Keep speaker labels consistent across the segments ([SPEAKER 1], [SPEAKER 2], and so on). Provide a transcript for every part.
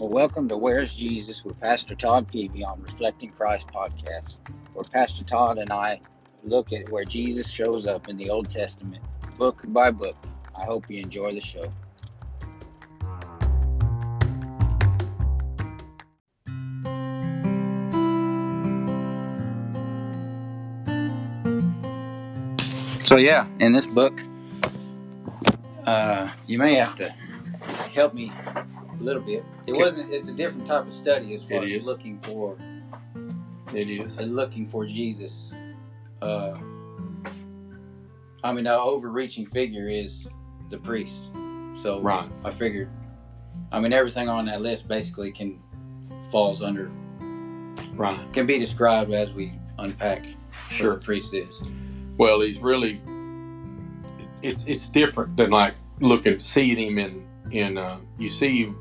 [SPEAKER 1] Well, welcome to Where's Jesus with Pastor Todd Peavy on Reflecting Christ podcast, where Pastor Todd and I look at where Jesus shows up in the Old Testament, book by book. I hope you enjoy the show. So, yeah, in this book, uh, you may have to help me a little bit. It wasn't. It's a different type of study as far
[SPEAKER 2] It
[SPEAKER 1] as
[SPEAKER 2] is.
[SPEAKER 1] looking for
[SPEAKER 2] It is.
[SPEAKER 1] uh, looking for Jesus. Uh, I mean, the overreaching figure is the priest. So
[SPEAKER 2] Right.
[SPEAKER 1] I figured. I mean, everything on that list basically can falls under
[SPEAKER 2] Right.
[SPEAKER 1] can be described as we unpack
[SPEAKER 2] Sure.
[SPEAKER 1] what the priest is.
[SPEAKER 2] Well, he's really. It's it's different than like looking seeing him in in uh, you see him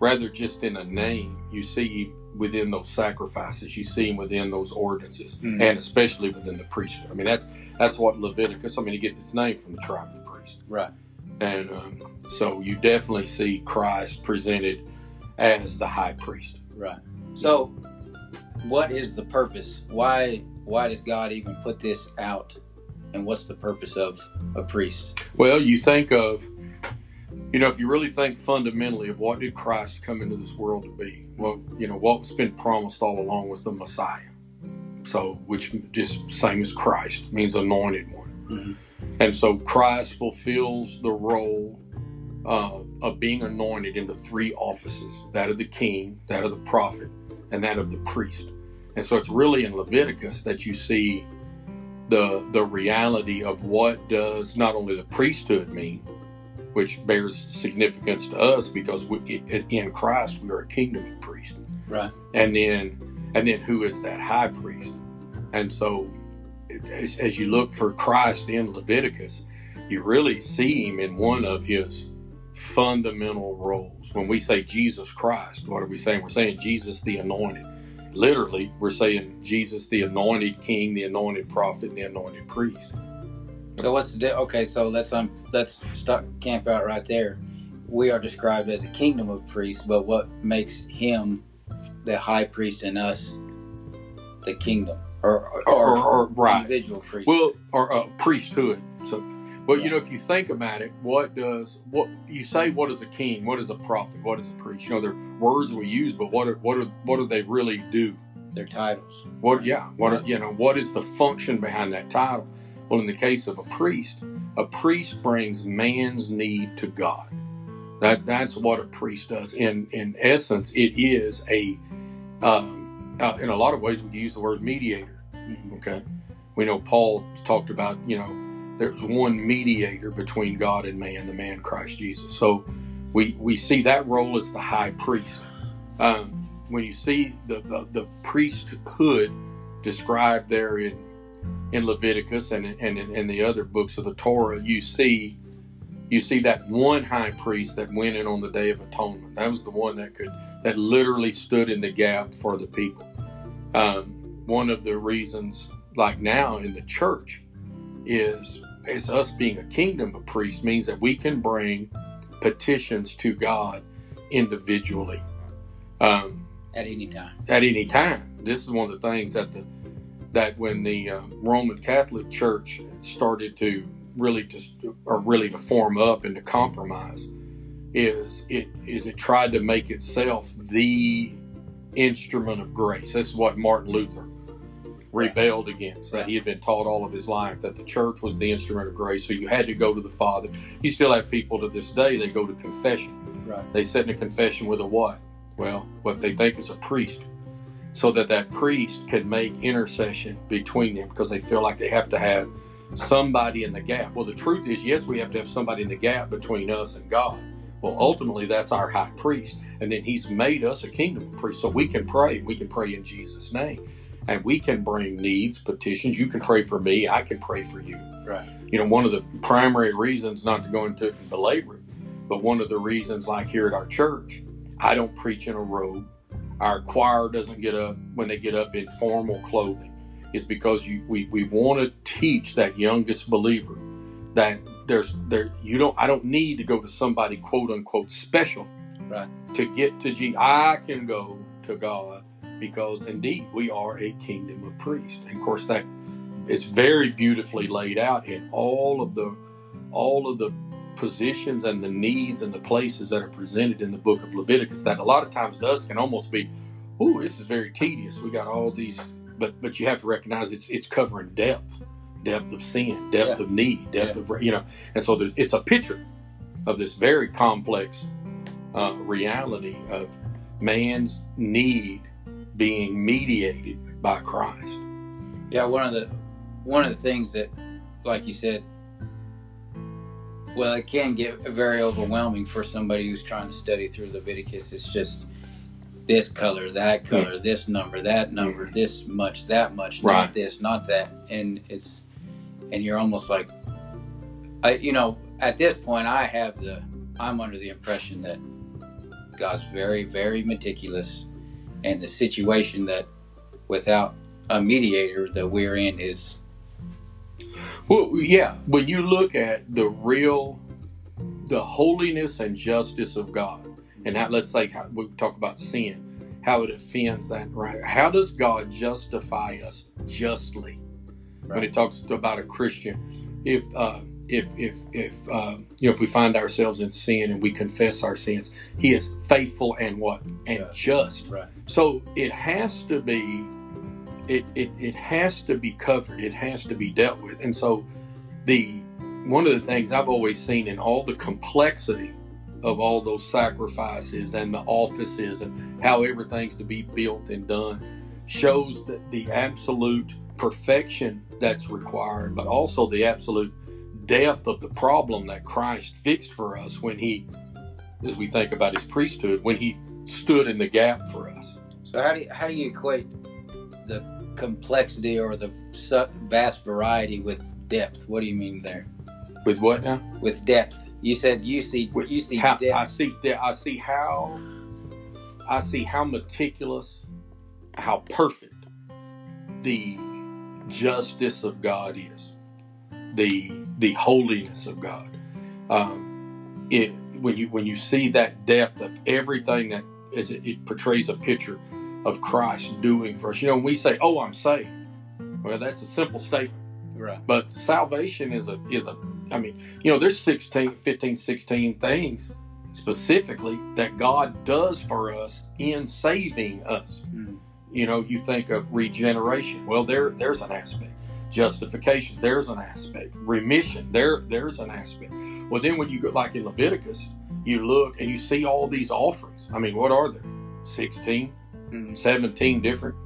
[SPEAKER 2] rather just in a name. You see within those sacrifices. You see him within those ordinances,
[SPEAKER 1] Mhm.
[SPEAKER 2] and especially within the priesthood. I mean that's that's what Leviticus. I mean it gets its name from the tribe of the priest.
[SPEAKER 1] Right.
[SPEAKER 2] And um, so you definitely see Christ presented as the high priest.
[SPEAKER 1] Right. So, what is the purpose? Why why does God even put this out? And what's the purpose of a priest?
[SPEAKER 2] Well, you think of, you know, if you really think fundamentally of what did Christ come into this world to be? Well, you know, what's been promised all along was the Messiah. So, which just same as Christ means anointed one.
[SPEAKER 1] Mhm.
[SPEAKER 2] And so Christ fulfills the role uh, of being anointed into three offices that of the king, that of the prophet, and that of the priest. And so it's really in Leviticus that you see the the reality of what does not only the priesthood mean, which bears significance to us because we, in Christ we are a kingdom of priests,
[SPEAKER 1] Right.
[SPEAKER 2] and then and then who is that high priest? And so, as, as you look for Christ in Leviticus, you really see him in one of his fundamental roles. When we say Jesus Christ, what are we saying? We're saying Jesus the anointed. Literally, we're saying Jesus the anointed king, the anointed prophet, and the anointed priest.
[SPEAKER 1] So what's the di- okay? So let's um let's start camp out right there. We are described as a kingdom of priests, but what makes him the high priest and us the kingdom or or,
[SPEAKER 2] Or- or- or- right.
[SPEAKER 1] individual priest?
[SPEAKER 2] Well, or uh, priesthood. So, well, you know, if you think about it, what does what you say? What is a king? What is a prophet? What is a priest? You know, they're words we use, but what are, what are, what do they really do?
[SPEAKER 1] their titles.
[SPEAKER 2] What, yeah, what
[SPEAKER 1] Right.
[SPEAKER 2] you know, what is the function behind that title? Well, in the case of a priest, a priest brings man's need to God. That that's what a priest does. In in essence, it is a um, uh, in a lot of ways we use the word mediator.
[SPEAKER 1] Mhm.
[SPEAKER 2] Okay, we know Paul talked about you know there's one mediator between God and man, the man Christ Jesus. So we we see that role as the high priest. Um, when you see the, the, the priesthood described there in in Leviticus and and in, the other books of the Torah, you see you see that one high priest that went in on the Day of Atonement. That was the one that could that literally stood in the gap for the people. Um, one of the reasons, like now in the church, is is us being a kingdom of priests means that we can bring petitions to God individually. Um,
[SPEAKER 1] At any time.
[SPEAKER 2] at any time. This is one of the things that the that when the uh, Roman Catholic Church started to really just or really to form up and to compromise is it is it tried to make itself the instrument of grace. This is what Martin Luther rebelled against that he had been taught all of his life that the church was the instrument of grace so you had to go to the father you still have people to this day they go to confession
[SPEAKER 1] Right.
[SPEAKER 2] they sit in a confession with a what? Well, what they think is a priest, so that that priest can make intercession between them because they feel like they have to have somebody in the gap. Well, the truth is, yes, we have to have somebody in the gap between us and God. Well, ultimately, that's our high priest, and then He's made us a kingdom of priests, so we can pray. We can pray in Jesus' name, and we can bring needs, petitions. You can pray for me. I can pray for you
[SPEAKER 1] Right.
[SPEAKER 2] you know, one of the primary reasons, not to go into belabor it, but one of the reasons, like here at our church, I don't preach in a robe. Our choir doesn't get up when they get up in formal clothing. Is because you, we, we want to teach that youngest believer that there's there you don't I don't need to go to somebody quote unquote special
[SPEAKER 1] Right.
[SPEAKER 2] to get to G I can go to God because indeed we are a kingdom of priests. And of course that is very beautifully laid out in all of the all of the positions and the needs and the places that are presented in the book of Leviticus that a lot of times does can almost be, oh, this is very tedious. We got all these but but you have to recognize it's it's covering depth, depth of sin, depth
[SPEAKER 1] Yeah.
[SPEAKER 2] of need, depth
[SPEAKER 1] Yeah.
[SPEAKER 2] of you know, and so there's, it's a picture of this very complex uh, reality of man's need being mediated by Christ.
[SPEAKER 1] Yeah, one of the one of the things that, like you said, well, it can get very overwhelming for somebody who's trying to study through Leviticus. It's just this color, that color, this number, that number, this much, that much,
[SPEAKER 2] Right.
[SPEAKER 1] not this, not that, and it's and you're almost like, I, you know, at this point, I have the, I'm under the impression that God's very, very meticulous, and the situation that without a mediator that we're in is
[SPEAKER 2] Well, yeah, when you look at the real, the holiness and justice of God, and how, let's say how, we talk about sin, how it offends that right. How does God justify us justly? When it talks about a Christian, if uh, if if if uh, you know if we find ourselves in sin and we confess our sins, He is faithful and what and
[SPEAKER 1] Just.
[SPEAKER 2] just.
[SPEAKER 1] right.
[SPEAKER 2] So it has to be, it, it, it has to be covered. It has to be dealt with. And so the one of the things I've always seen in all the complexity of all those sacrifices and the offices and how everything's to be built and done shows that the absolute perfection that's required, but also the absolute depth of the problem that Christ fixed for us when he, as we think about his priesthood, when he stood in the gap for us.
[SPEAKER 1] So how do you, how do you equate the complexity or the vast variety with depth? What do you mean there?
[SPEAKER 2] With what now?
[SPEAKER 1] With depth, you said you see
[SPEAKER 2] With
[SPEAKER 1] you see
[SPEAKER 2] how, I see. de- I see how. I see how meticulous, how perfect the justice of God is, the the holiness of God. Um, it when you when you see that depth of everything that is it, it portrays a picture of Christ doing for us. You know, when we say, "Oh, I'm saved," well, that's a simple statement.
[SPEAKER 1] Right.
[SPEAKER 2] But salvation is a is a I mean, you know, there's 16, 15, 16 things specifically that God does for us in saving us.
[SPEAKER 1] Mm.
[SPEAKER 2] You know, you think of regeneration. Well, there there's an aspect. Justification, there's an aspect. Remission, there there's an aspect. Well, then when you go like in Leviticus, you look and you see all these offerings. I mean, what are there? 16,
[SPEAKER 1] Mm.
[SPEAKER 2] 17 different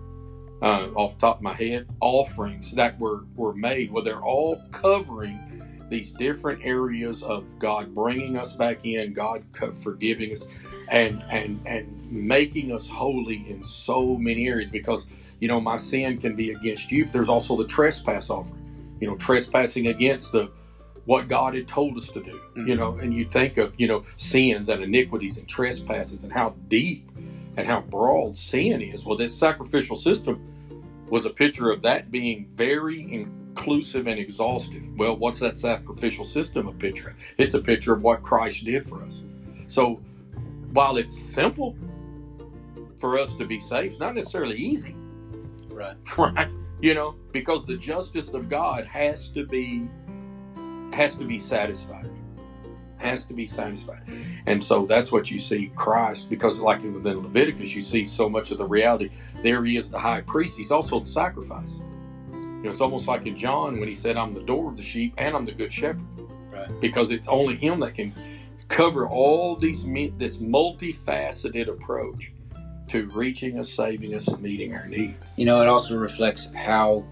[SPEAKER 2] uh, off the top of my head offerings that were were made well they're all covering these different areas of god bringing us back in god forgiving us and and and making us holy in so many areas because you know my sin can be against you but there's also the trespass offering you know trespassing against the what god had told us to do you
[SPEAKER 1] Mhm.
[SPEAKER 2] know and you think of you know sins and iniquities and trespasses and how deep and how broad sin is. Well, this sacrificial system was a picture of that being very inclusive and exhaustive. Well, what's that sacrificial system a picture of? It's a picture of what Christ did for us. So while it's simple for us to be saved, it's not necessarily easy,
[SPEAKER 1] Right.
[SPEAKER 2] right? You know, because the justice of God has to be has to be satisfied. Has to be satisfied. And so that's what you see Christ, because like within Leviticus, you see so much of the reality. There he is, the high priest. He's also the sacrifice. You know, it's almost like in John when he said, I'm the door of the sheep and I'm the good shepherd.
[SPEAKER 1] Right.
[SPEAKER 2] Because it's only him that can cover all these this multifaceted approach to reaching us, saving us, and meeting our needs.
[SPEAKER 1] You know, it also reflects how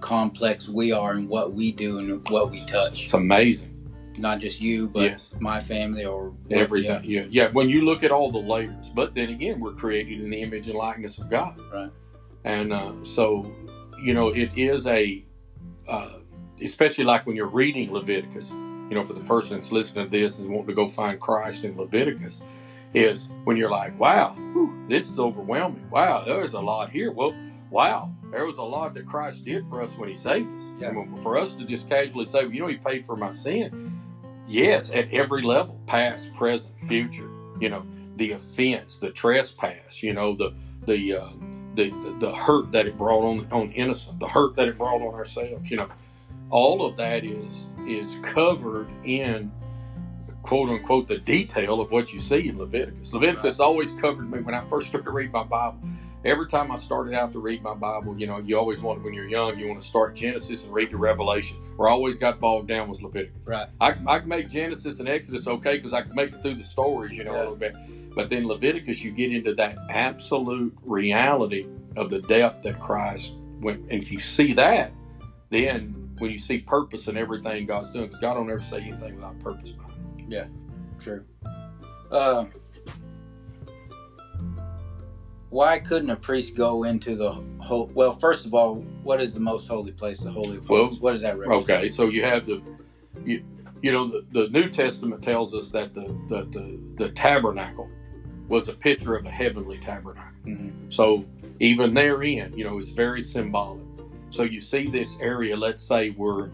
[SPEAKER 1] complex we are and what we do and what we touch.
[SPEAKER 2] It's amazing.
[SPEAKER 1] Not just you, but
[SPEAKER 2] Yes.
[SPEAKER 1] my family or
[SPEAKER 2] Everything. Yeah. yeah. When you look at all the layers, but then again, we're created in the image and likeness of God.
[SPEAKER 1] Right.
[SPEAKER 2] And uh, so, you know, it is a, uh, especially like when you're reading Leviticus, you know, for the person that's listening to this and wanting to go find Christ in Leviticus, is when you're like, wow, whew, this is overwhelming. Wow, there's a lot here. Well, wow, there was a lot that Christ did for us when He saved us.
[SPEAKER 1] Yeah.
[SPEAKER 2] I mean, for us to just casually say, well, you know, He paid for my sin. Yes, at every level, past, present, future. You know, the offense, the trespass. You know, the the uh, the, the hurt that it brought on on innocent, the hurt that it brought on ourselves. You know, all of that is is covered in quote unquote the detail of what you see in Leviticus. Leviticus right. always covered me when I first started to read my Bible. Every time I started out to read my Bible, you know, you always want when you're young, you want to start Genesis and read the Revelation. Where I always got bogged down was Leviticus.
[SPEAKER 1] Right.
[SPEAKER 2] I, I can make Genesis and Exodus okay because I can make it through the stories, you know, yeah. a little bit. But then Leviticus, you get into that absolute reality of the depth that Christ went. And if you see that, then when you see purpose in everything God's doing, because God don't ever say anything without purpose.
[SPEAKER 1] Yeah, true. Uh, why couldn't a priest go into the whole? Well, first of all, what is the most holy place, the holy of holies? Well, what does that represent?
[SPEAKER 2] Okay, so you have the, you, you know, the, the New Testament tells us that the the, the, the tabernacle was a picture of a heavenly tabernacle. Mm-hmm. So even therein, you know, it's very symbolic. So you see this area, let's say we're,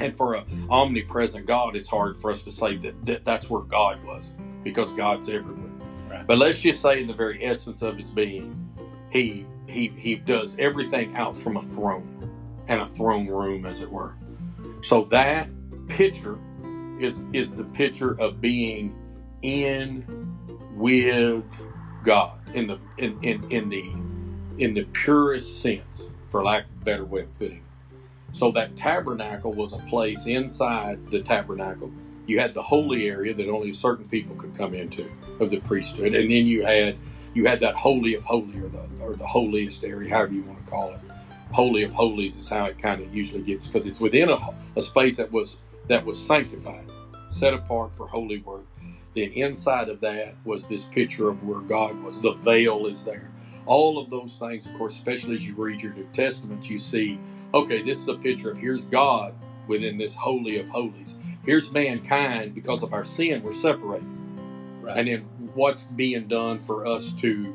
[SPEAKER 2] and for an omnipresent God, it's hard for us to say that, that that's where God was because God's everywhere. Right. But let's just say, in the very essence of his being, he he he does everything out from a throne and a throne room, as it were. So that picture is is the picture of being in with God in the in, in, in the in the purest sense for lack of a better way of putting it. So that tabernacle was a place inside the tabernacle. You had the holy mm-hmm. area that only certain people could come into of the priesthood, and then you had you had that holy of holy or the or the holiest area, however you want to call it. Holy of holies is how it kind of usually gets because it's within a, a space that was that was sanctified, set apart for holy work. Then inside of that was this picture of where God was. The veil is there all of those things, of course, especially as you read your New Testament, you see, okay, this is a picture of here's God within this holy of holies. Here's mankind because of our sin, we're separated. Right. And then what's being done for us to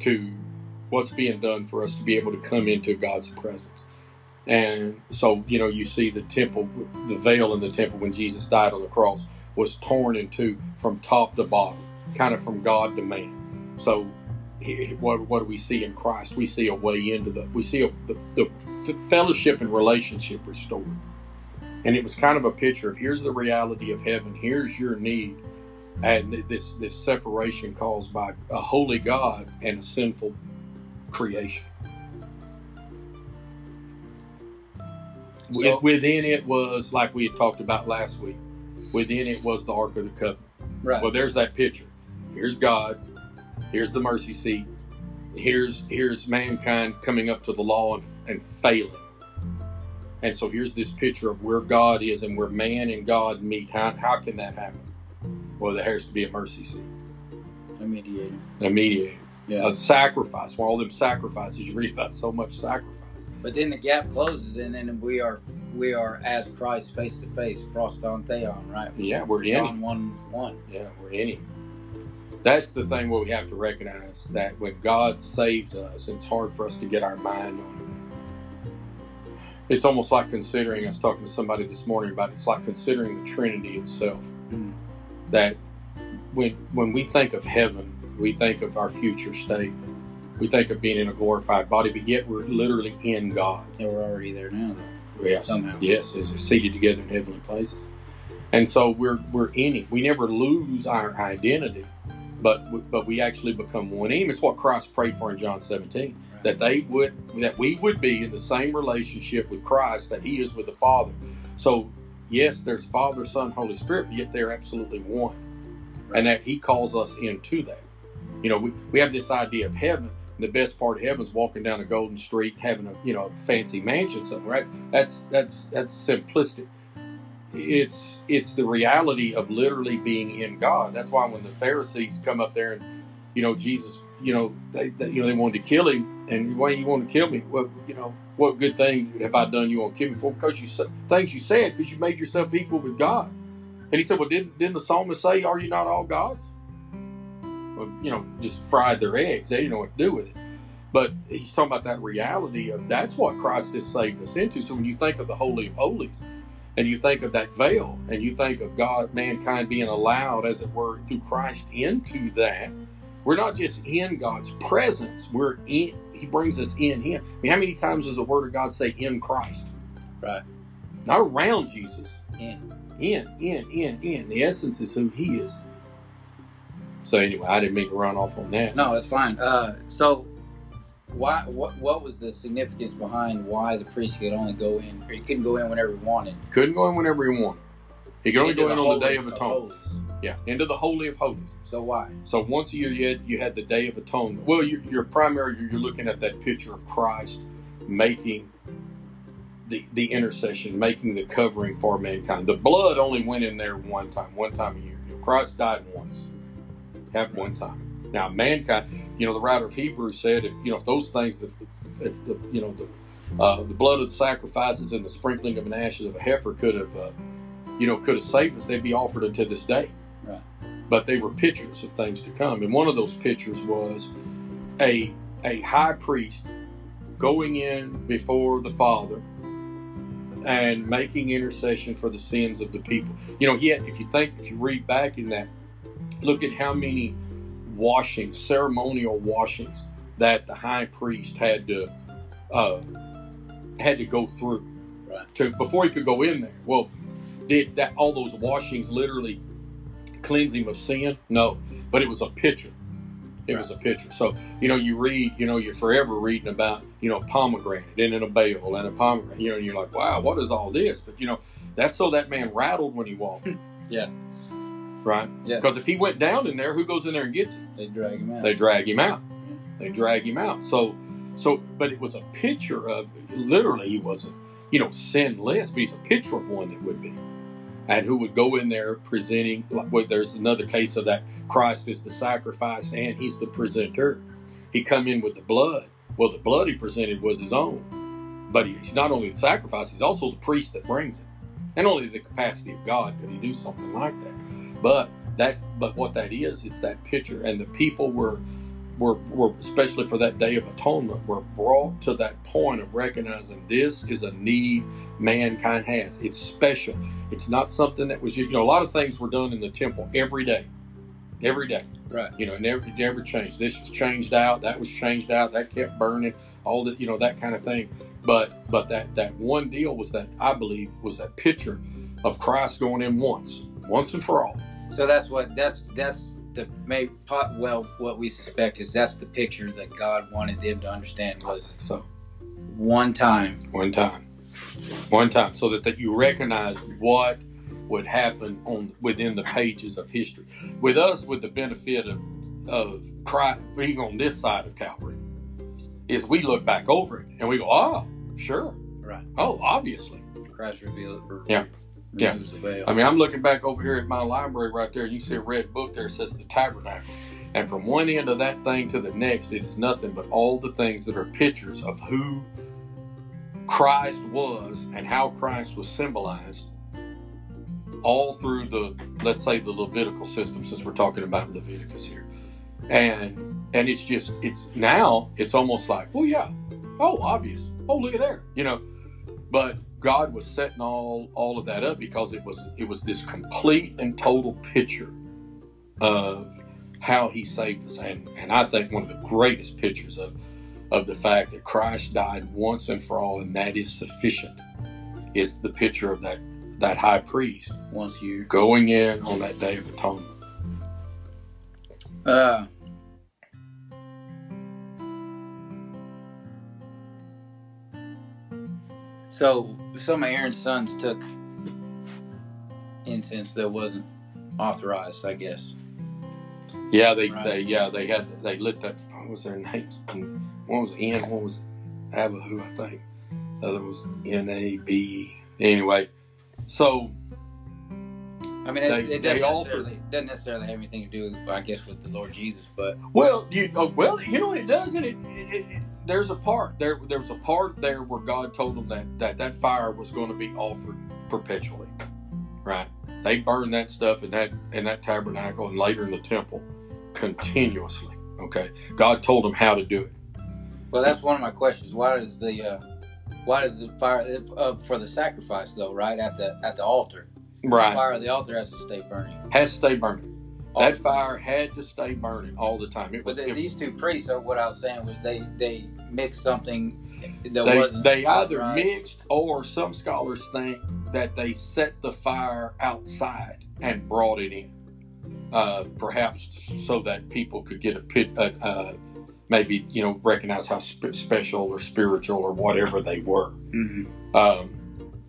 [SPEAKER 2] to what's being done for us to be able to come into God's presence. And so, you know, you see the temple, the veil in the temple when Jesus died on the cross was torn in two from top to bottom, kind of from God to man. So what, what do we see in Christ? We see a way into the, we see a, the, the fellowship and relationship restored. And it was kind of a picture of here's the reality of heaven, here's your need, and this this separation caused by a holy God and a sinful creation. So, within it was like we had talked about last week. Within it was the Ark of the Covenant. Right. Well, there's that picture. Here's God Here's the mercy seat. Here's here's mankind coming up to the law and, and failing. And so here's this picture of where God is and where man and God meet. How, how can that happen? Well, there has to be a mercy seat.
[SPEAKER 1] A mediator.
[SPEAKER 2] A mediator. Yeah. A sacrifice. Well, all them sacrifices, you read about so much sacrifice.
[SPEAKER 1] But then the gap closes and then we are we are as Christ face to face, pros ton theon, right?
[SPEAKER 2] Yeah, we're
[SPEAKER 1] John
[SPEAKER 2] in
[SPEAKER 1] 1 1.
[SPEAKER 2] Yeah, we're in him that's the thing where we have to recognize that when God saves us, it's hard for us to get our mind on it. It's almost like considering, I was talking to somebody this morning about it's like considering the Trinity itself. Mm. That when when we think of heaven, we think of our future state. We think of being in a glorified body, but yet we're literally in God.
[SPEAKER 1] Yeah, we're already there now,
[SPEAKER 2] though. Yes, somehow. Yes, as seated together in heavenly places. And so we're we're in it. We never lose our identity but but we actually become one. Even it's what Christ prayed for in John 17 right. That they would that we would be in the same relationship with Christ that He is with the Father. So yes, there's Father, Son, Holy Spirit, but yet they're absolutely one, right. and that He calls us into that. You know, we, we have this idea of heaven. The best part of heaven is walking down a golden street, having a you know fancy mansion somewhere. Right? That's that's that's simplistic it's it's the reality of literally being in God. That's why when the Pharisees come up there and you know Jesus, you know they, they you know they wanted to kill him, and why you want to kill me? Well, you know what good thing have I done you want to kill me for? Because you said things you said because you made yourself equal with God. And he said, well, didn't didn't the psalmist say, "Are you not all gods?" Well, you know, just fried their eggs. They didn't know what to do with it. But he's talking about that reality of that's what Christ has saved us into. So when you think of the Holy of Holies, and you think of that veil, and you think of God, mankind being allowed, as it were, through Christ into that. We're not just in God's presence; we're in. He brings us in Him. I mean, how many times does the Word of God say "in Christ"?
[SPEAKER 1] Right.
[SPEAKER 2] Not around Jesus.
[SPEAKER 1] In.
[SPEAKER 2] In, in, in, in. The essence is who He is. So anyway, I didn't mean to run off on that.
[SPEAKER 1] No, it's fine. Uh, so, why? What? What was the significance behind why the priest could only go in, or he couldn't go in whenever he wanted?
[SPEAKER 2] Couldn't go in whenever he wanted. He could only go in on the Day of Atonement. Yeah, into the Holy of Holies.
[SPEAKER 1] So why?
[SPEAKER 2] So once a year, you had, you had the Day of Atonement. Well, you're, you're primary, you're looking at that picture of Christ making the, the intercession, making the covering for mankind. The blood only went in there one time, one time a year. You know, Christ died once, have one time. Now, mankind, you know, the writer of Hebrews said, if you know, if those things, that, if the, you know, the uh, the blood of the sacrifices and the sprinkling of an ashes of a heifer could have, uh, you know, could have saved us, they'd be offered unto this day. But they were pictures of things to come, and one of those pictures was a a high priest going in before the Father and making intercession for the sins of the people. You know, yet if you think, if you read back in that, look at how many washings, ceremonial washings, that the high priest had to uh, had to go through
[SPEAKER 1] Right.
[SPEAKER 2] to before he could go in there. Well, did that all those washings literally cleanse him of sin? No, but it was a picture. It was a picture. So you know, you read, you know, you're forever reading about you know pomegranate and in a bale and a pomegranate. You know, and you're like, wow, what is all this? But you know, that's so that man rattled when he walked.
[SPEAKER 1] Yeah.
[SPEAKER 2] Right.
[SPEAKER 1] Yeah.
[SPEAKER 2] Because if he went down in there, who goes in there and gets him?
[SPEAKER 1] They drag him out.
[SPEAKER 2] They drag him out. They drag him out. So, so, but it was a picture of literally he wasn't, you know, sinless, but he's a picture of one that would be, and who would go in there presenting. Well, there's another case of that Christ is the sacrifice and he's the presenter. He come in with the blood. Well, the blood he presented was his own, but he's not only the sacrifice; he's also the priest that brings it, and only the capacity of God could he do something like that. But that, but what that is, it's that picture, and the people were were, were especially for that day of atonement we were brought to that point of recognizing this is a need mankind has. It's special. It's not something that was you know a lot of things were done in the temple every day. Every day.
[SPEAKER 1] Right.
[SPEAKER 2] you know it never, never changed. This was changed out. That was changed out. That kept burning. All that you know that kind of thing. But but that that one deal was that i believe was that picture of christ going in once once and for all.
[SPEAKER 1] So that's what that's that's the may pot well what we suspect is that's the picture that God wanted them to understand was
[SPEAKER 2] so
[SPEAKER 1] one time.
[SPEAKER 2] one time one time so that, that you recognize what would happen on within the pages of history with us with the benefit of of Christ being on this side of Calvary is we look back over it and we go oh sure
[SPEAKER 1] Right.
[SPEAKER 2] oh obviously
[SPEAKER 1] Christ revealed
[SPEAKER 2] Yeah. Yeah.
[SPEAKER 1] removes the veil.
[SPEAKER 2] I mean I'm looking back over here at my library right there you see a red book there that says the tabernacle and from one end of that thing to the next it is nothing but all the things that are pictures of who Christ was and how Christ was symbolized all through the let's say the Levitical system since we're talking about Leviticus here. And and it's just it's now it's almost like, well yeah, oh obvious. Oh look at there. You know. But God was setting all all of that up because it was it was this complete and total picture of how he saved us and, and I think one of the greatest pictures of of the fact that Christ died once and for all, and that is sufficient, is the picture of that that high priest
[SPEAKER 1] Once a year.
[SPEAKER 2] going in on that day of atonement.
[SPEAKER 1] Uh, so some of Aaron's sons took incense that wasn't authorized, I guess.
[SPEAKER 2] Yeah, they,
[SPEAKER 1] Right.
[SPEAKER 2] they yeah they had they lit that. What was their names? One was N. One was Abihu, I think. The other was N A B. Anyway, so
[SPEAKER 1] I mean, it's,
[SPEAKER 2] They-
[SPEAKER 1] it doesn't necessarily, doesn't necessarily have anything to do, I guess, with the Lord Jesus, but
[SPEAKER 2] Well, you oh, well, you know what it does, and it, it, it, it- there's a part there. There was a part there where God told them that that that fire was going to be offered perpetually, right? They burned that stuff in that in that tabernacle and later in the temple continuously. Okay, God told them how to do it.
[SPEAKER 1] well, that's one of my questions. Why does the uh, Why does the fire uh, for the sacrifice though? Right at the at the altar,
[SPEAKER 2] Right.
[SPEAKER 1] the fire of the altar has to stay burning.
[SPEAKER 2] Has to stay burning.
[SPEAKER 1] All
[SPEAKER 2] That
[SPEAKER 1] the time.
[SPEAKER 2] fire had to stay burning all the time. It
[SPEAKER 1] But
[SPEAKER 2] was.
[SPEAKER 1] the,
[SPEAKER 2] it-
[SPEAKER 1] these two priests, what I was saying was they they mixed something that
[SPEAKER 2] they,
[SPEAKER 1] wasn't.
[SPEAKER 2] they either mixed or some scholars think that they set the fire outside and brought it in uh, perhaps so that people could get a pit uh, uh, maybe you know recognize how sp- special or spiritual or whatever they were
[SPEAKER 1] Mhm.
[SPEAKER 2] um,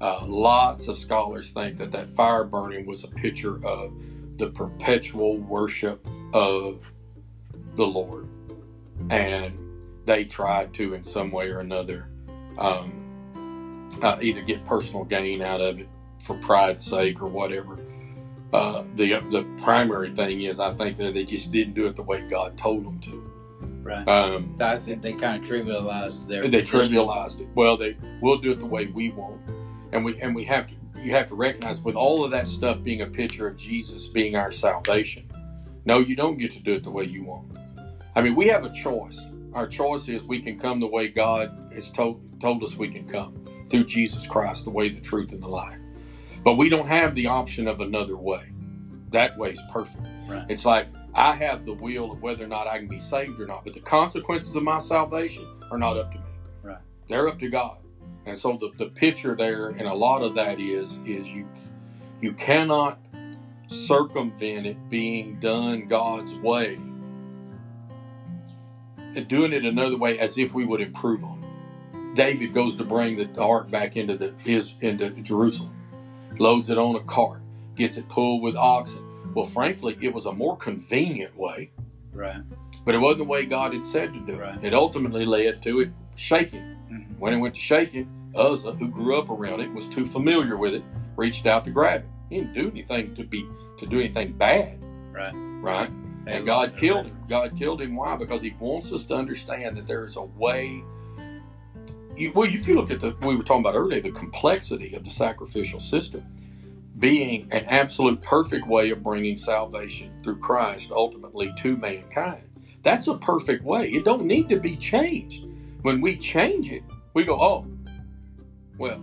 [SPEAKER 2] uh, lots of scholars think that that fire burning was a picture of the perpetual worship of the Lord, and they tried to, in some way or another, um, uh, either get personal gain out of it for pride's sake or whatever. Uh, the the primary thing is, I think that they just didn't do it the way God told them to.
[SPEAKER 1] Right.
[SPEAKER 2] Um,
[SPEAKER 1] I think they kind of trivialized their.
[SPEAKER 2] they
[SPEAKER 1] position.
[SPEAKER 2] trivialized it. Well, they we'll do it the way we want, and we and we have to. You have to recognize with all of that stuff being a picture of Jesus being our salvation. No, you don't get to do it the way you want. I mean, we have a choice. Our choice is we can come the way God has told told us we can come through Jesus Christ, the way, the truth, and the life. But we don't have the option of another way. That way is perfect.
[SPEAKER 1] Right.
[SPEAKER 2] It's like I have the will of whether or not I can be saved or not, but the consequences of my salvation are not up to me.
[SPEAKER 1] Right.
[SPEAKER 2] They're up to God. And so the, the picture there, and a lot of that is, is you you cannot circumvent it being done God's way and doing it another way as if we would improve on it. David goes to bring the ark back into the his into Jerusalem, loads it on a cart, gets it pulled with oxen. Well, frankly, it was a more convenient way,
[SPEAKER 1] Right.
[SPEAKER 2] but it wasn't the way God had said to do it.
[SPEAKER 1] Right.
[SPEAKER 2] It ultimately led to it shaking.
[SPEAKER 1] Mhm.
[SPEAKER 2] When it went to shaking, Uzzah, who grew up around it, was too familiar with it, reached out to grab it. He didn't do anything to be to do anything bad,
[SPEAKER 1] Right.
[SPEAKER 2] right?
[SPEAKER 1] They
[SPEAKER 2] and God killed him. God killed him. Why? Because He wants us to understand that there is a way. You, well, if you look at the we were talking about earlier, the complexity of the sacrificial system being an absolute perfect way of bringing salvation through Christ ultimately to mankind. That's a perfect way. It don't need to be changed. When we change it, we go, oh, well,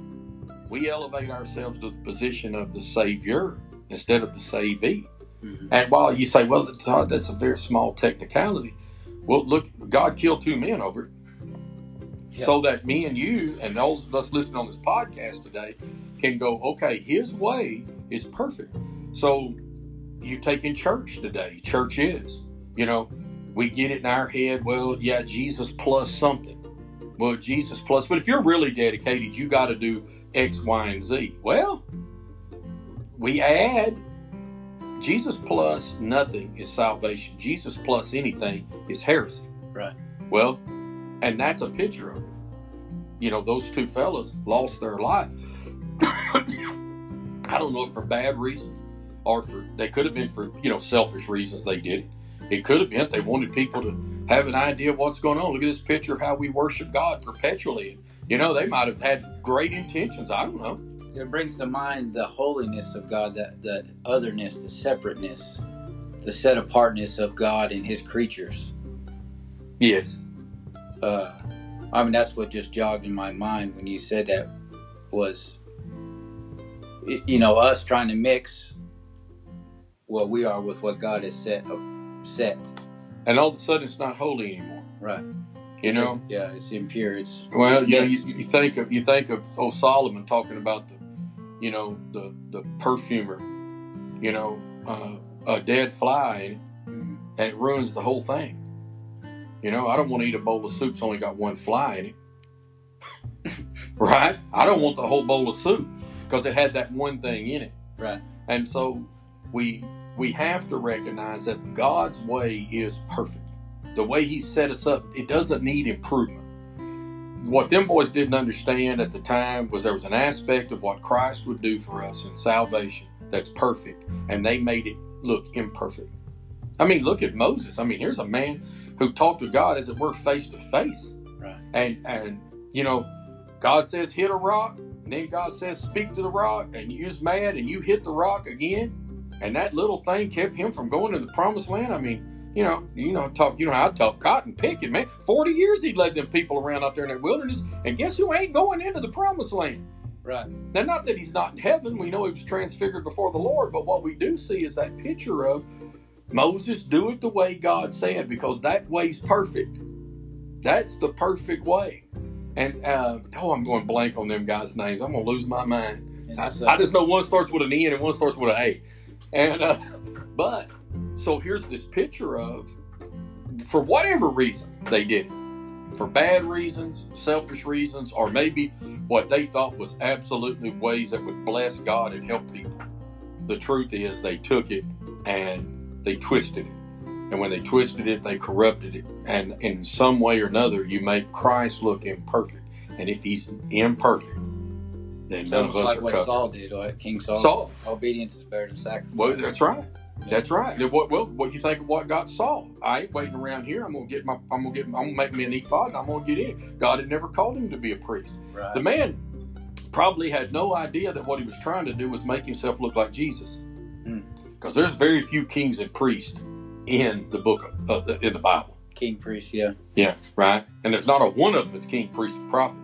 [SPEAKER 2] we elevate ourselves to the position of the Savior instead of the Savee.
[SPEAKER 1] Mhm.
[SPEAKER 2] And while you say, well, Todd, that's a very small technicality, well, look, God killed two men over it.
[SPEAKER 1] Yeah.
[SPEAKER 2] So that me and you and those of us listening on this podcast today can go, okay, His way is perfect. So you take in church today, church is, you know, we get it in our head, well, yeah, Jesus plus something. Well, Jesus plus, but if you're really dedicated, you got to do X, Y, and Z. Well, we add Jesus plus nothing is salvation. Jesus plus anything is heresy.
[SPEAKER 1] Right.
[SPEAKER 2] Well, and that's a picture of it. You know, those two fellas lost their life. I don't know if for bad reasons or for they could have been for you know selfish reasons they did it. It could have been they wanted people to have an idea of what's going on. Look at this picture of how we worship God perpetually. You know, they might have had great intentions. I don't know.
[SPEAKER 1] It brings to mind the holiness of God, that the otherness, the separateness, the set apartness of God and His creatures.
[SPEAKER 2] Yes.
[SPEAKER 1] Uh, I mean, that's what just jogged in my mind when you said that was, you know, us trying to mix what we are with what God has set. Set
[SPEAKER 2] And all of a sudden, it's not holy anymore.
[SPEAKER 1] right.
[SPEAKER 2] You know.
[SPEAKER 1] yeah, it's impure. It's
[SPEAKER 2] Well, you know, you, you think of you think of old Solomon talking about the, you know, the the perfumer, you know, uh, a dead fly
[SPEAKER 1] mhm.
[SPEAKER 2] and it ruins the whole thing. You know, I don't want to eat a bowl of soup that's only got one fly in it. right? I don't want the whole bowl of soup because it had that one thing in it.
[SPEAKER 1] right.
[SPEAKER 2] And so we we have to recognize that God's way is perfect. The way He set us up, it doesn't need improvement. What them boys didn't understand at the time was there was an aspect of what Christ would do for us in salvation that's perfect, and they made it look imperfect. I mean, look at Moses. I mean, here's a man who talked to God as it were face to face.
[SPEAKER 1] Right.
[SPEAKER 2] And and you know, God says hit a rock, and then God says speak to the rock, and you was mad and you hit the rock again, and that little thing kept him from going to the promised land. I mean, You know, you know, talk. You know how I talk cotton picking, man. Forty years he led them people around out there in that wilderness, and guess who ain't going into the promised land?
[SPEAKER 1] Right.
[SPEAKER 2] Now, not that he's not in heaven. We know he was transfigured before the Lord, but what we do see is that picture of Moses do it the way God said, because that way's perfect. That's the perfect way. And uh, oh, I'm going blank on them guys' names. I'm gonna lose my mind. I, I just know one starts with an N and one starts with an A. And uh, but so here's this picture of for whatever reason they did it. For bad reasons, selfish reasons, or maybe what they thought was absolutely ways that would bless God and help people. The truth is they took it and they twisted it. And when they twisted it, they corrupted it. And in some way or another, you make Christ look imperfect. And if he's imperfect, then
[SPEAKER 1] it's
[SPEAKER 2] none of
[SPEAKER 1] almost
[SPEAKER 2] us
[SPEAKER 1] like what. Saul did, what King Saul.
[SPEAKER 2] Saul.
[SPEAKER 1] Obedience is better than sacrifice.
[SPEAKER 2] Well, that's right. That's right. What well, what you think of what got Saul? I ain't waiting around here. I'm gonna get my. I'm gonna get. I'm gonna make me an ephod. And I'm gonna get in. God had never called him to be a priest.
[SPEAKER 1] Right.
[SPEAKER 2] The man probably had no idea that what he was trying to do was make himself look like Jesus.
[SPEAKER 1] Hmm.
[SPEAKER 2] Because there's very few kings and priests in the book of uh, in the Bible.
[SPEAKER 1] King priest, yeah.
[SPEAKER 2] Yeah, right. And there's not a one of them that's king, priest, and prophet.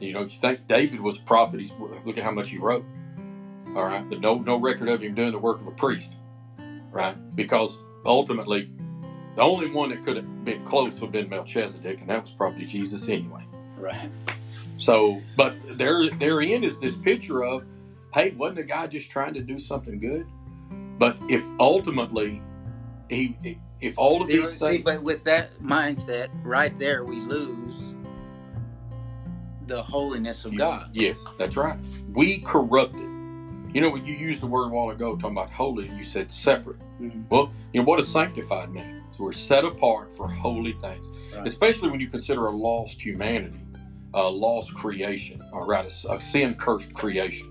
[SPEAKER 2] You know, you think David was a prophet. He's look at how much he wrote. All right, but no no record of him doing the work of a priest. Right, because ultimately, the only one that could have been close would have been Melchizedek, and that was probably Jesus anyway.
[SPEAKER 1] Right.
[SPEAKER 2] So, but there therein is this picture of, hey, wasn't the guy just trying to do something good? But if ultimately he, if all of
[SPEAKER 1] See,
[SPEAKER 2] these
[SPEAKER 1] see,
[SPEAKER 2] things,
[SPEAKER 1] but with that mindset, right there, we lose the holiness of God.
[SPEAKER 2] Yes, that's right. We corrupted. You know, when you used the word a while ago talking about holy, you said separate.
[SPEAKER 1] Mhm.
[SPEAKER 2] Well, you know, what does sanctified mean? So we're set apart for holy things,
[SPEAKER 1] Right.
[SPEAKER 2] especially when you consider a lost humanity, a lost creation, or rather, a sin cursed creation.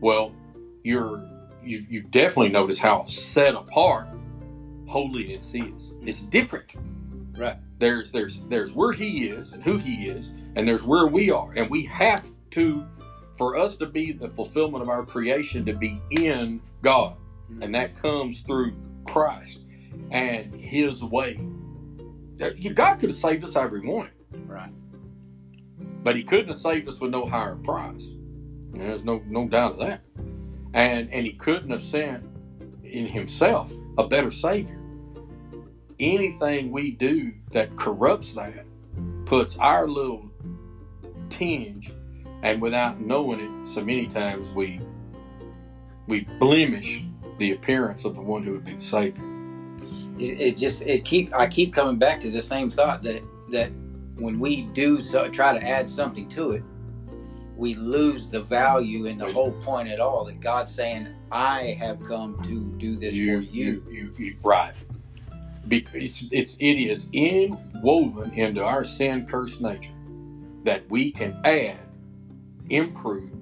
[SPEAKER 2] Well, you're you, you definitely notice how set apart holiness is. It's different.
[SPEAKER 1] Right.
[SPEAKER 2] There's there's there's where he is and who he is, and there's where we are, and we have to, for us to be the fulfillment of our creation, to be in God, mm-hmm. and that comes through Christ and His way. Uh, God could have saved us however He wanted,
[SPEAKER 1] Right.
[SPEAKER 2] but He couldn't have saved us with no higher price. There's no no doubt of that, and and He couldn't have sent in Himself a better Savior. Anything we do that corrupts that puts our little tinge, and without knowing it, so many times we we blemish the appearance of the one who would be the Savior.
[SPEAKER 1] It, it just it keep I keep coming back to the same thought that that when we do so try to add something to it, we lose the value and the whole point at all. That God's saying, "I have come to do this for you."
[SPEAKER 2] you, you, you right. Because it's, it's it is inwoven into our sin cursed nature that we can add, improve,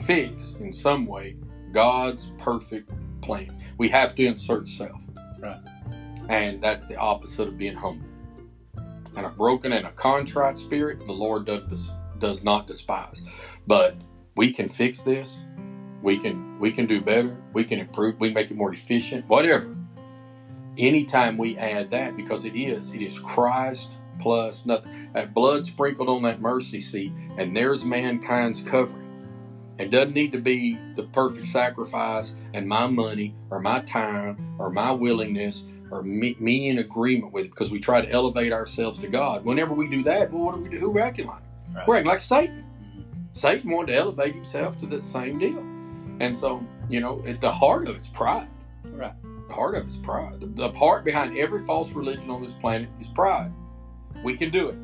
[SPEAKER 2] fix in some way God's perfect plan. We have to insert self.
[SPEAKER 1] Right.
[SPEAKER 2] And that's the opposite of being humble. And a broken and a contrite spirit, the Lord does does not despise. But we can fix this. We can we can do better. We can improve. We can make it more efficient. Whatever. Anytime we add that, because it is, it is Christ plus nothing. That blood sprinkled on that mercy seat, and there's mankind's covering. It doesn't need to be the perfect sacrifice and my money or my time or my willingness or me, me in agreement with it because we try to elevate ourselves to God. Whenever we do that, well, what do we do? Who we acting like?
[SPEAKER 1] Right.
[SPEAKER 2] We're acting like Satan.
[SPEAKER 1] Mhm.
[SPEAKER 2] Satan wanted to elevate himself to that same deal. And so, you know, at the heart of it's pride.
[SPEAKER 1] Right.
[SPEAKER 2] The heart of it's pride. The, the heart behind every false religion on this planet is pride. We can do it.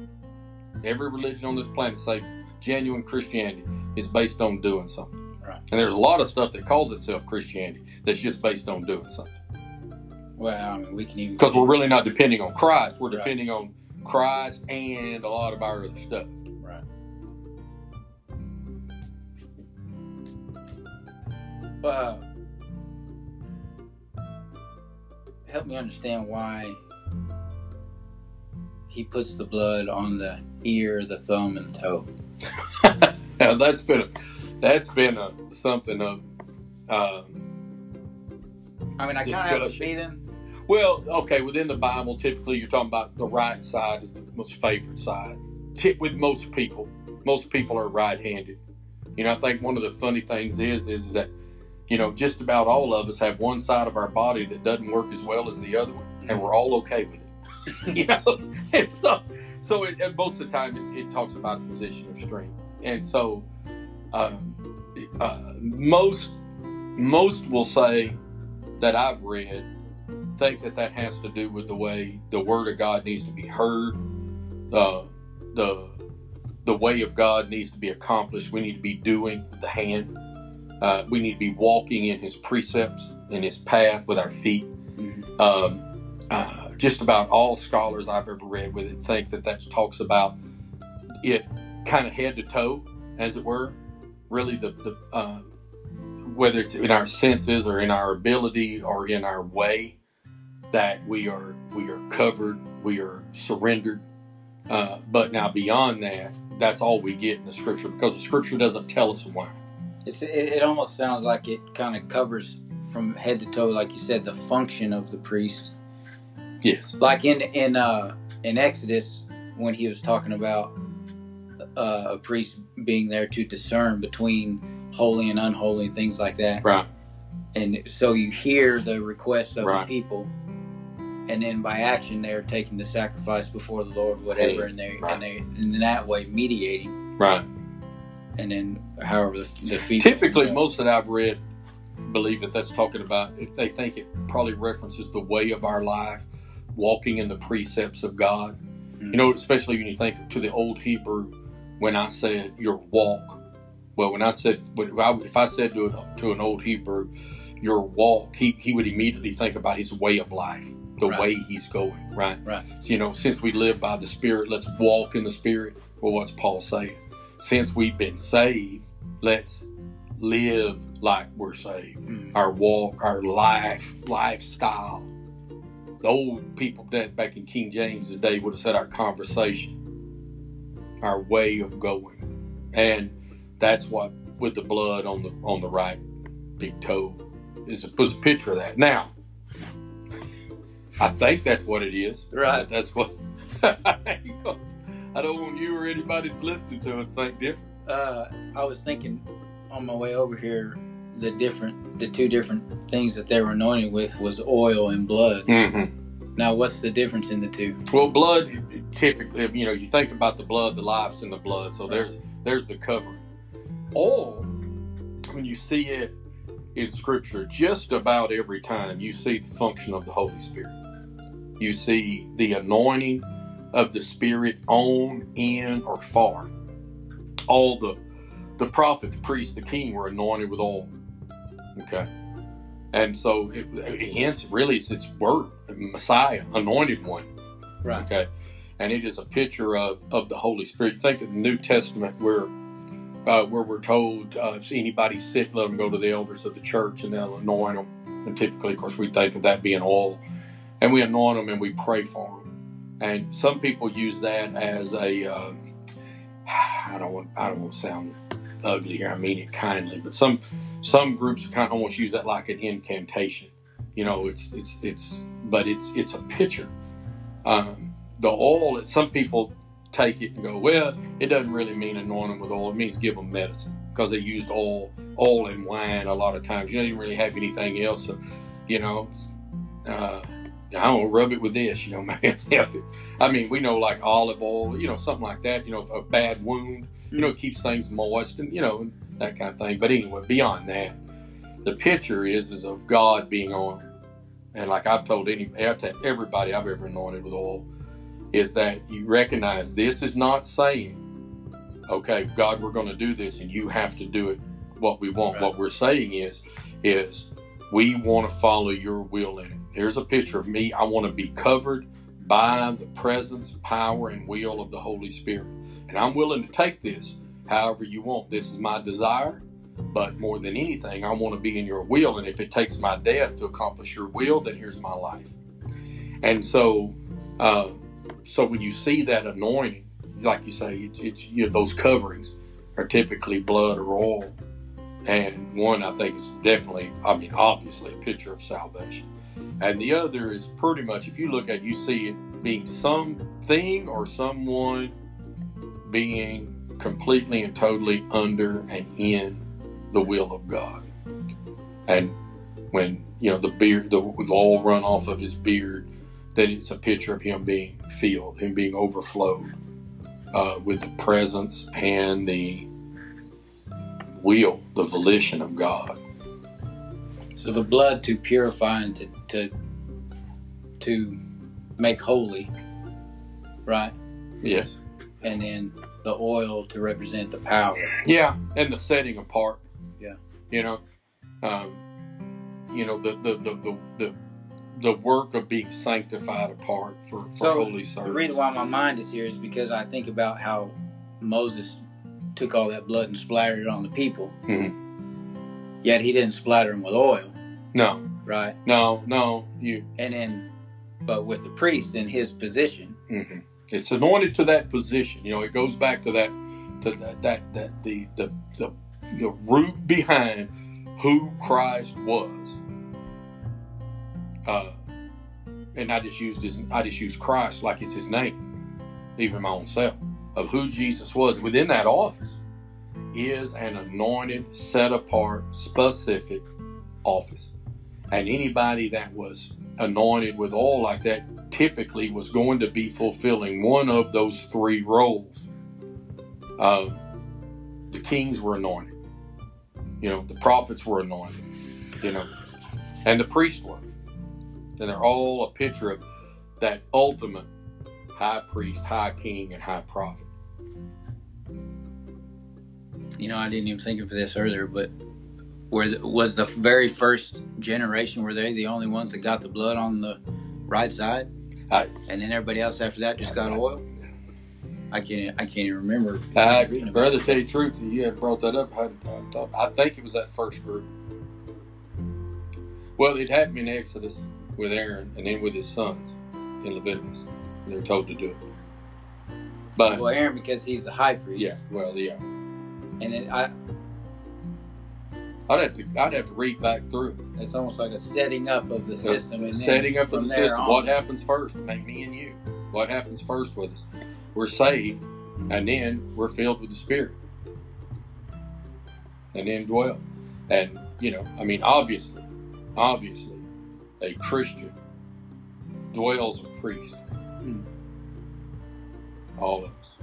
[SPEAKER 2] Every religion on this planet, say genuine Christianity, is based on doing something.
[SPEAKER 1] Right.
[SPEAKER 2] And there's a lot of stuff that calls itself Christianity that's just based on doing something.
[SPEAKER 1] Well, I mean, we can even
[SPEAKER 2] Because we're really not depending on Christ. We're
[SPEAKER 1] Right.
[SPEAKER 2] depending on Christ and a lot of our other stuff.
[SPEAKER 1] right. Uh, help me understand why he puts the blood on the ear, the thumb, and the toe.
[SPEAKER 2] Now, that's been a, that's been a something of. Uh,
[SPEAKER 1] I mean, I kind of have a feeling.
[SPEAKER 2] Well, okay, within the Bible, typically you're talking about the right side is the most favorite side. Tip with most people, most people are right-handed. You know, I think one of the funny things is is that you know just about all of us have one side of our body that doesn't work as well as the other one, and we're all okay with it. you know, and so so it, and most of the time it, it talks about a position of strength, and so um, uh, most most will say that I've read think that that has to do with the way the word of God needs to be heard, uh, the the way of God needs to be accomplished. We need to be doing with the hand. Uh, we need to be walking in His precepts, in His path with our feet. Mm-hmm. Um, uh, just about all scholars I've ever read with it think that that talks about it kind of head to toe, as it were. Really, the, the uh, whether it's in our senses or in our ability or in our way that we are we are covered, we are surrendered. Uh, but now beyond that, that's all we get in the scripture because the scripture doesn't tell us why.
[SPEAKER 1] It's, it, it almost sounds like it kind of covers from head to toe, like you said, the function of the priest.
[SPEAKER 2] Yes.
[SPEAKER 1] Like in in uh, in Exodus when he was talking about uh, a priest being there to discern between holy and unholy and things like that.
[SPEAKER 2] Right.
[SPEAKER 1] And so you hear the request of
[SPEAKER 2] right.
[SPEAKER 1] the people, and then by action they're taking the sacrifice before the Lord, whatever, and they
[SPEAKER 2] right.
[SPEAKER 1] and they in that way mediating.
[SPEAKER 2] Right.
[SPEAKER 1] And then, however, the, the feet.
[SPEAKER 2] Typically, most that I've read believe that that's talking about. If they think it probably references the way of our life, walking in the precepts of God. Mm-hmm. You know, especially when you think to the old Hebrew, when I said your walk. Well, when I said if I said to an, to an old Hebrew, your walk, he, he would immediately think about his way of life the right. way he's going, right?
[SPEAKER 1] Right.
[SPEAKER 2] So, you know, since we live by the Spirit, let's walk in the Spirit. Well, what's Paul saying? Since we've been saved, let's live like we're saved. Mm. Our walk, our life, lifestyle. The old people that back in King James's day would have said our conversation, our way of going, and that's what with the blood on the on the right big toe is a, was a picture of that. Now, I think that's what it is.
[SPEAKER 1] Right.
[SPEAKER 2] That's what. I don't want you or anybody that's listening to us think different.
[SPEAKER 1] Uh, I was thinking on my way over here, the different, the two different things that they were anointed with was oil and blood.
[SPEAKER 2] Mm-hmm.
[SPEAKER 1] Now, what's the difference in the two?
[SPEAKER 2] Well, blood typically, you know, you think about the blood, the life's in the blood, so right. there's there's the covering. Oil, when you see it in Scripture, just about every time you see the function of the Holy Spirit you see the anointing of the Spirit on, in, or far. All the the prophet, the priest, the king were anointed with oil. Okay. And so, it, hence, really, it's its word, Messiah, anointed one.
[SPEAKER 1] Right.
[SPEAKER 2] Okay. And it is a picture of, of the Holy Spirit. Think of the New Testament where uh, where we're told uh, if anybody's sick, let them go to the elders of the church and they'll anoint them. And typically, of course, we think of that being oil and we anoint them and we pray for them. And some people use that as a uh, I don't want I don't want to sound ugly here. I mean it kindly, but some some groups kind of almost use that like an incantation. You know, it's it's it's but it's it's a picture. Um, the oil. Some people take it and go, well, it doesn't really mean anoint them with oil. It means give them medicine because they used oil, oil and wine a lot of times. You don't really have anything else. So, you know, uh, I don't rub it with this, you know, man, help it. I mean, we know like olive oil, you know, something like that, you know, a bad wound, you know, keeps things moist and, you know, that kind of thing. But anyway, beyond that, the picture is, is of God being honored. And like I've told any, everybody I've ever anointed with oil, is that you recognize this is not saying, okay, God, we're going to do this and you have to do it what we want. Right. What we're saying is, is we want to follow your will in it. Here's a picture of me. I want to be covered by the presence, power, and will of the Holy Spirit. And I'm willing to take this however you want. This is my desire. But more than anything, I want to be in your will. And if it takes my death to accomplish your will, then here's my life. And so, uh, so when you see that anointing, like you say, it's, it's you know, those coverings are typically blood or oil. And one I think is definitely, I mean, obviously a picture of salvation. And the other is pretty much, if you look at, it, you see it being something or someone being completely and totally under and in the will of God. And when you know the beard, the, the oil run off of his beard, then it's a picture of him being filled, him being overflowed uh, with the presence and the will, the volition of God.
[SPEAKER 1] So the blood to purify and to to to make holy, right?
[SPEAKER 2] Yes.
[SPEAKER 1] And then the oil to represent the power.
[SPEAKER 2] Yeah, and the setting apart.
[SPEAKER 1] Yeah.
[SPEAKER 2] You know, um, you know the the, the the the the work of being sanctified apart for, for
[SPEAKER 1] So,
[SPEAKER 2] holy service.
[SPEAKER 1] The reason why my mind is here is because I think about how Moses took all that blood and splattered it on the people.
[SPEAKER 2] Mhm.
[SPEAKER 1] Yet he didn't splatter them with oil,
[SPEAKER 2] No,
[SPEAKER 1] right?
[SPEAKER 2] no, no. You.
[SPEAKER 1] And then, but with the priest in his position,
[SPEAKER 2] hmm It's anointed to that position. You know, it goes back to that to that that, that the, the the the root behind who Christ was. Uh, and I just used his I just used Christ like it's his name, even my own self, of who Jesus was within that office is an anointed, set apart, specific office. And anybody that was anointed with oil like that typically was going to be fulfilling one of those three roles. Uh, the kings were anointed, you know, the prophets were anointed, you know, and the priests were. And they're all a picture of that ultimate high priest, high king, and high prophet.
[SPEAKER 1] you know, I didn't even think of this earlier, but where the, was the very first generation were they the only ones that got the blood on the right side,
[SPEAKER 2] I-
[SPEAKER 1] and then everybody else after that just got oil? I can't. I can't even remember.
[SPEAKER 2] I, brother, tell you the truth, you had brought that up. I, I, I think it was that first group. Well, it happened in Exodus with Aaron and then with his sons in Leviticus. They're told to do it. But,
[SPEAKER 1] Well, Aaron because he's the high priest.
[SPEAKER 2] yeah, well, yeah.
[SPEAKER 1] and then I.
[SPEAKER 2] I'd have to, I'd have to read back through it.
[SPEAKER 1] It's almost like a setting up of the system, and
[SPEAKER 2] setting up of the system.
[SPEAKER 1] on-
[SPEAKER 2] What happens first? Like me and you. What happens first with us? We're saved, and then we're filled with the Spirit, and then dwell. And you know, I mean, obviously, obviously, a Christian dwells a priest. All of us.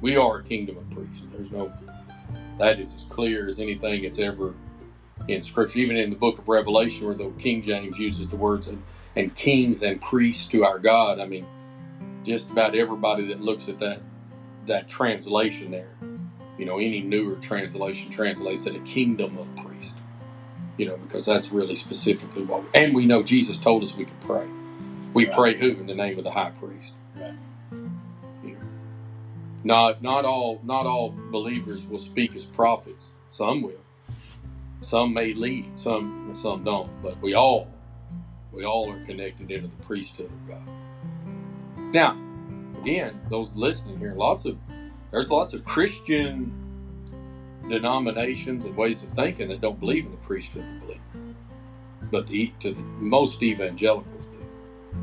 [SPEAKER 2] We are a kingdom of priests. There's no. That is as clear as anything that's ever in Scripture, even in the book of Revelation, where the King James uses the words and, and kings and priests to our God. I mean, just about everybody that looks at that that translation there, you know, any newer translation translates it a kingdom of priests. You know, because that's really specifically what. We, and we know Jesus told us we could pray. We
[SPEAKER 1] Right.
[SPEAKER 2] pray who in the name of the high priest.
[SPEAKER 1] Right.
[SPEAKER 2] You know, not not all not all believers will speak as prophets. Some will. Some may lead, some some don't, but we all we all are connected into the priesthood of God. Now, again, those listening here, lots of there's lots of Christian denominations and ways of thinking that don't believe in the priesthood of believer, but the, to the most evangelicals do.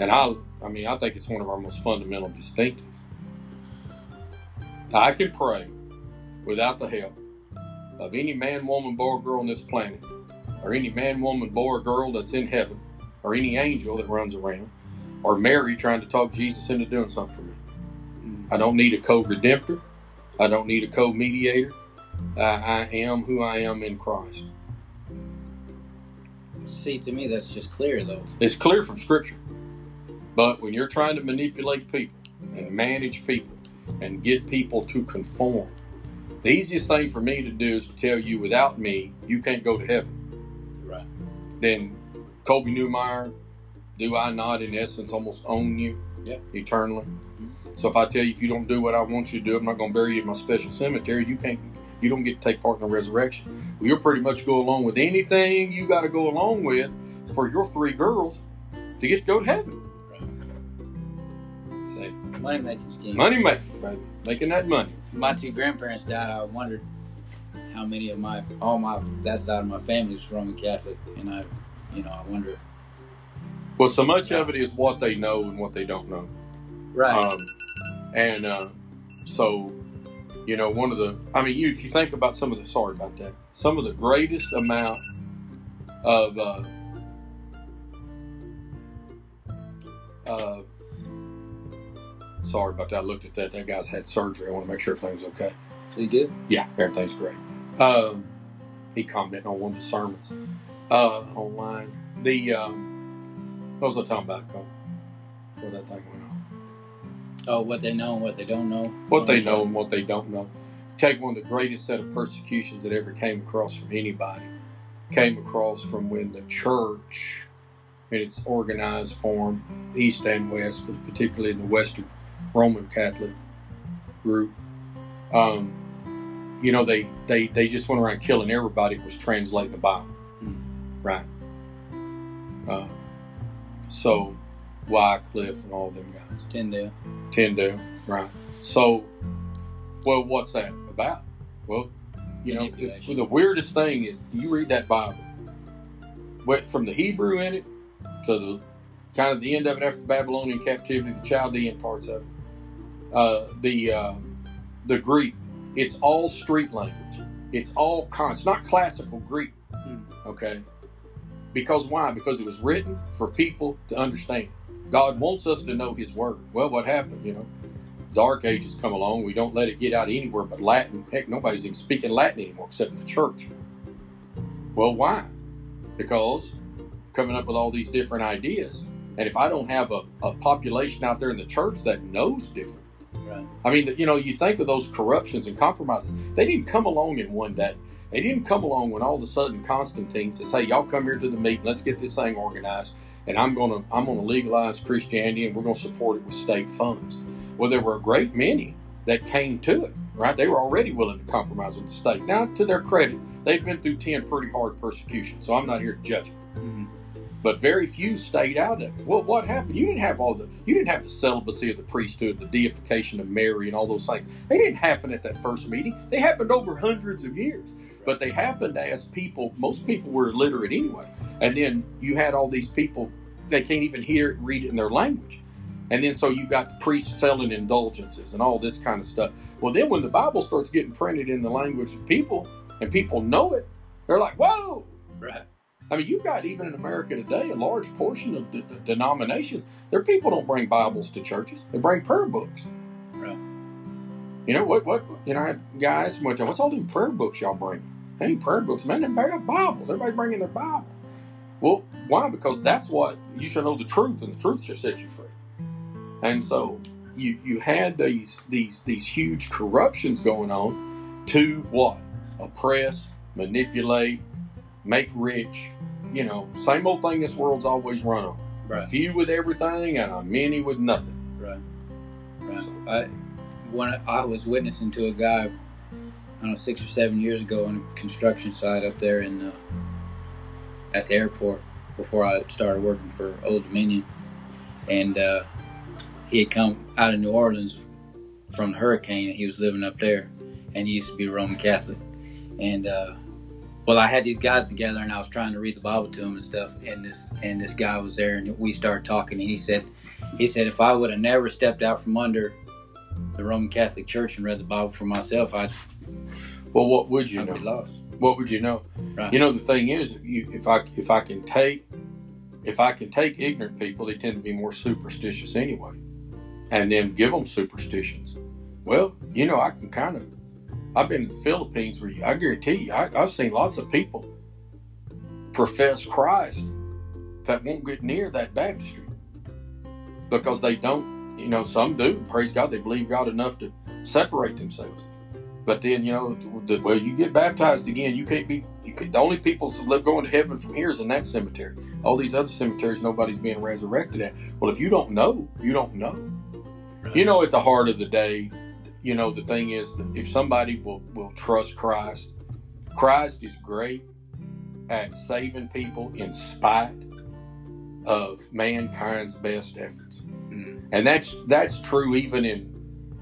[SPEAKER 2] And I, I mean, I think it's one of our most fundamental distinctives. I can pray without the help of any man, woman, boy, or girl on this planet, or any man, woman, boy, or girl that's in heaven, or any angel that runs around, or Mary trying to talk Jesus into doing something for me. Mm. I don't need a co-redemptor. I don't need a co-mediator. I, I am who I am in Christ.
[SPEAKER 1] See, to me, that's just clear, though.
[SPEAKER 2] It's clear from Scripture. But when you're trying to manipulate people and manage people and get people to conform, the easiest thing for me to do is to tell you, without me, you can't go to heaven.
[SPEAKER 1] Right.
[SPEAKER 2] Then Colby Newmeyer, do I not, in essence, almost own you
[SPEAKER 1] Yep.
[SPEAKER 2] eternally? Mm-hmm. So if I tell you if you don't do what I want you to do, I'm not going to bury you in my special cemetery. You can't. You don't get to take part in the resurrection. Well, you'll pretty much go along with anything you got to go along with for your three girls to get to go to heaven. Say,
[SPEAKER 1] Money making scheme.
[SPEAKER 2] money making, baby, making that money.
[SPEAKER 1] My two grandparents died. I wondered how many of my all my that side of my family is Roman Catholic, and I you know, I wonder.
[SPEAKER 2] Well, so much of it is what they know and what they don't know.
[SPEAKER 1] Right.
[SPEAKER 2] Um, and uh, so, you know, one of the, I mean, you if you think about some of the, sorry about that, some of the greatest amount of, uh, uh, sorry about that. I looked at that. That guy's had surgery. I want to make sure everything's okay.
[SPEAKER 1] He good?
[SPEAKER 2] Yeah, everything's great. Um, he commented on one of the sermons uh, online. The um, what was I talking about? Cole? What that thing went on?
[SPEAKER 1] Oh, what they know and what they don't know.
[SPEAKER 2] What they know and what they don't know. Take one of the greatest set of persecutions that ever came across from anybody. Came across from when the church, in its organized form, east and west, but particularly in the Western Roman Catholic group, um, you know, they, they, they just went around killing everybody. Was translating the Bible,
[SPEAKER 1] Hmm.
[SPEAKER 2] right? Uh, so Wycliffe and all them guys.
[SPEAKER 1] Tyndale.
[SPEAKER 2] Tyndale, right? So, well, what's that about? Well, you know, just, the weirdest thing is you read that Bible, went from the Hebrew in it to the kind of the end of it after the Babylonian captivity, the Chaldean parts of it, uh, the uh, the Greek. It's all street language. It's all con. It's not classical Greek.
[SPEAKER 1] Hmm.
[SPEAKER 2] Okay. Because why? Because it was written for people to understand. God wants us to know His Word. Well, what happened? You know, Dark Ages come along. We don't let it get out anywhere but Latin. Heck, nobody's even speaking Latin anymore except in the church. Well, why? Because coming up with all these different ideas. And if I don't have a, a population out there in the church that knows different,
[SPEAKER 1] Right.
[SPEAKER 2] I mean, you know, you think of those corruptions and compromises. They didn't come along in one day. They didn't come along when all of a sudden Constantine says, "Hey, y'all come here to the meeting. Let's get this thing organized, and I'm gonna I'm gonna legalize Christianity, and we're gonna support it with state funds." Well, there were a great many that came to it. Right? They were already willing to compromise with the state. Now, to their credit, they've been through ten pretty hard persecutions, so I'm not here to judge them
[SPEAKER 1] Mhm.
[SPEAKER 2] But very few stayed out of it. Well, what happened? You didn't have all the you didn't have the celibacy of the priesthood, the deification of Mary, and all those things. They didn't happen at that first meeting. They happened over hundreds of years. But they happened as people. Most people were illiterate anyway, and then you had all these people they can't even hear read it in their language, and then so you got the priests selling indulgences and all this kind of stuff. Well, then when the Bible starts getting printed in the language of people and people know it, they're like, "Whoa!"
[SPEAKER 1] Right.
[SPEAKER 2] I mean, you've got even in America today a large portion of de- denominations. Their people don't bring Bibles to churches; they bring prayer books.
[SPEAKER 1] Right.
[SPEAKER 2] You know what? What you know? I had guys time. What's all them prayer books y'all bring? Hey, prayer books, man. They bring up Bibles. Everybody's bringing their Bible. Well, why? Because that's what you should know the truth, and the truth should set you free. And so you you had these these these huge corruptions going on to what? Oppress, manipulate, make rich. You know, same old thing this world's always run on. A few with everything and a many with nothing.
[SPEAKER 1] Right. Right. I when I was witnessing to a guy, I don't know, six or seven years ago on a construction site up there in uh, at the airport before I started working for Old Dominion, and uh, he had come out of New Orleans from the hurricane, and he was living up there, and he used to be Roman Catholic, and uh, well, I had these guys together, and I was trying to read the Bible to them and stuff, and this and this guy was there, and we started talking, and he said, he said if I would have never stepped out from under the Roman Catholic Church and read the Bible for myself, I'd,
[SPEAKER 2] Well, what would you
[SPEAKER 1] I'd
[SPEAKER 2] know?
[SPEAKER 1] be lost.
[SPEAKER 2] What would you know?
[SPEAKER 1] Right.
[SPEAKER 2] You know, the thing is, if, you, if I if I can take if I can take ignorant people, they tend to be more superstitious anyway, and then give them superstitions. Well, you know, I can kind of. I've been in the Philippines where you, I guarantee you, I, I've seen lots of people profess Christ that won't get near that baptistry because they don't. You know, some do. Praise God, they believe God enough to separate themselves. But then, you know, the, well, you get baptized again, you can't be. You could, the only people that live going to heaven from here is in that cemetery. All these other cemeteries, nobody's being resurrected at. Well, if you don't know, you don't know. You know, at the heart of the day, you know, the thing is that if somebody will, will trust Christ, Christ is great at saving people in spite of mankind's best efforts.
[SPEAKER 1] Mm.
[SPEAKER 2] And that's that's true even in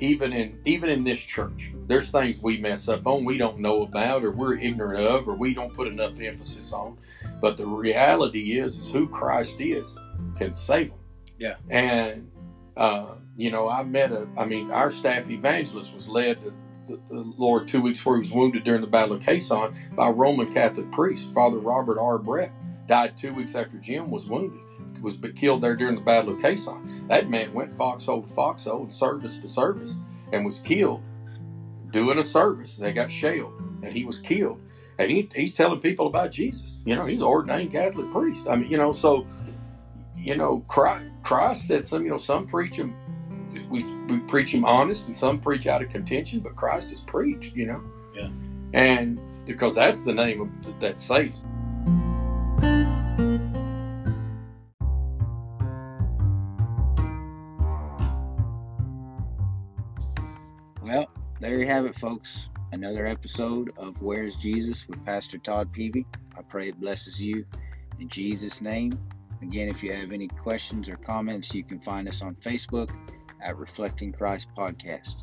[SPEAKER 2] even in even in this church. There's things we mess up on we don't know about or we're ignorant of or we don't put enough emphasis on. But the reality is, is who Christ is can save them.
[SPEAKER 1] Yeah.
[SPEAKER 2] And uh, you know, I met a. I mean, our staff evangelist was led to the, the Lord two weeks before he was wounded during the Battle of Khe Sanh by a Roman Catholic priest, Father Robert R. Brett. Died two weeks after Jim was wounded. Was killed there during the Battle of Khe Sanh. That man went foxhole to foxhole and service to service and was killed doing a service. They got shelled and he was killed. And he, he's telling people about Jesus. You know, he's an ordained Catholic priest. I mean, you know, so, you know, Christ, Christ said some, you know, some preach him, we, we preach him honest and some preach out of contention, but Christ is preached, you know.
[SPEAKER 1] Yeah.
[SPEAKER 2] And because that's the name of, that saves.
[SPEAKER 1] Well, there you have it, folks. Another episode of Where's Jesus with Pastor Todd Peavy. I pray it blesses you in Jesus' name. Again, if you have any questions or comments, you can find us on Facebook at Reflecting Christ Podcast.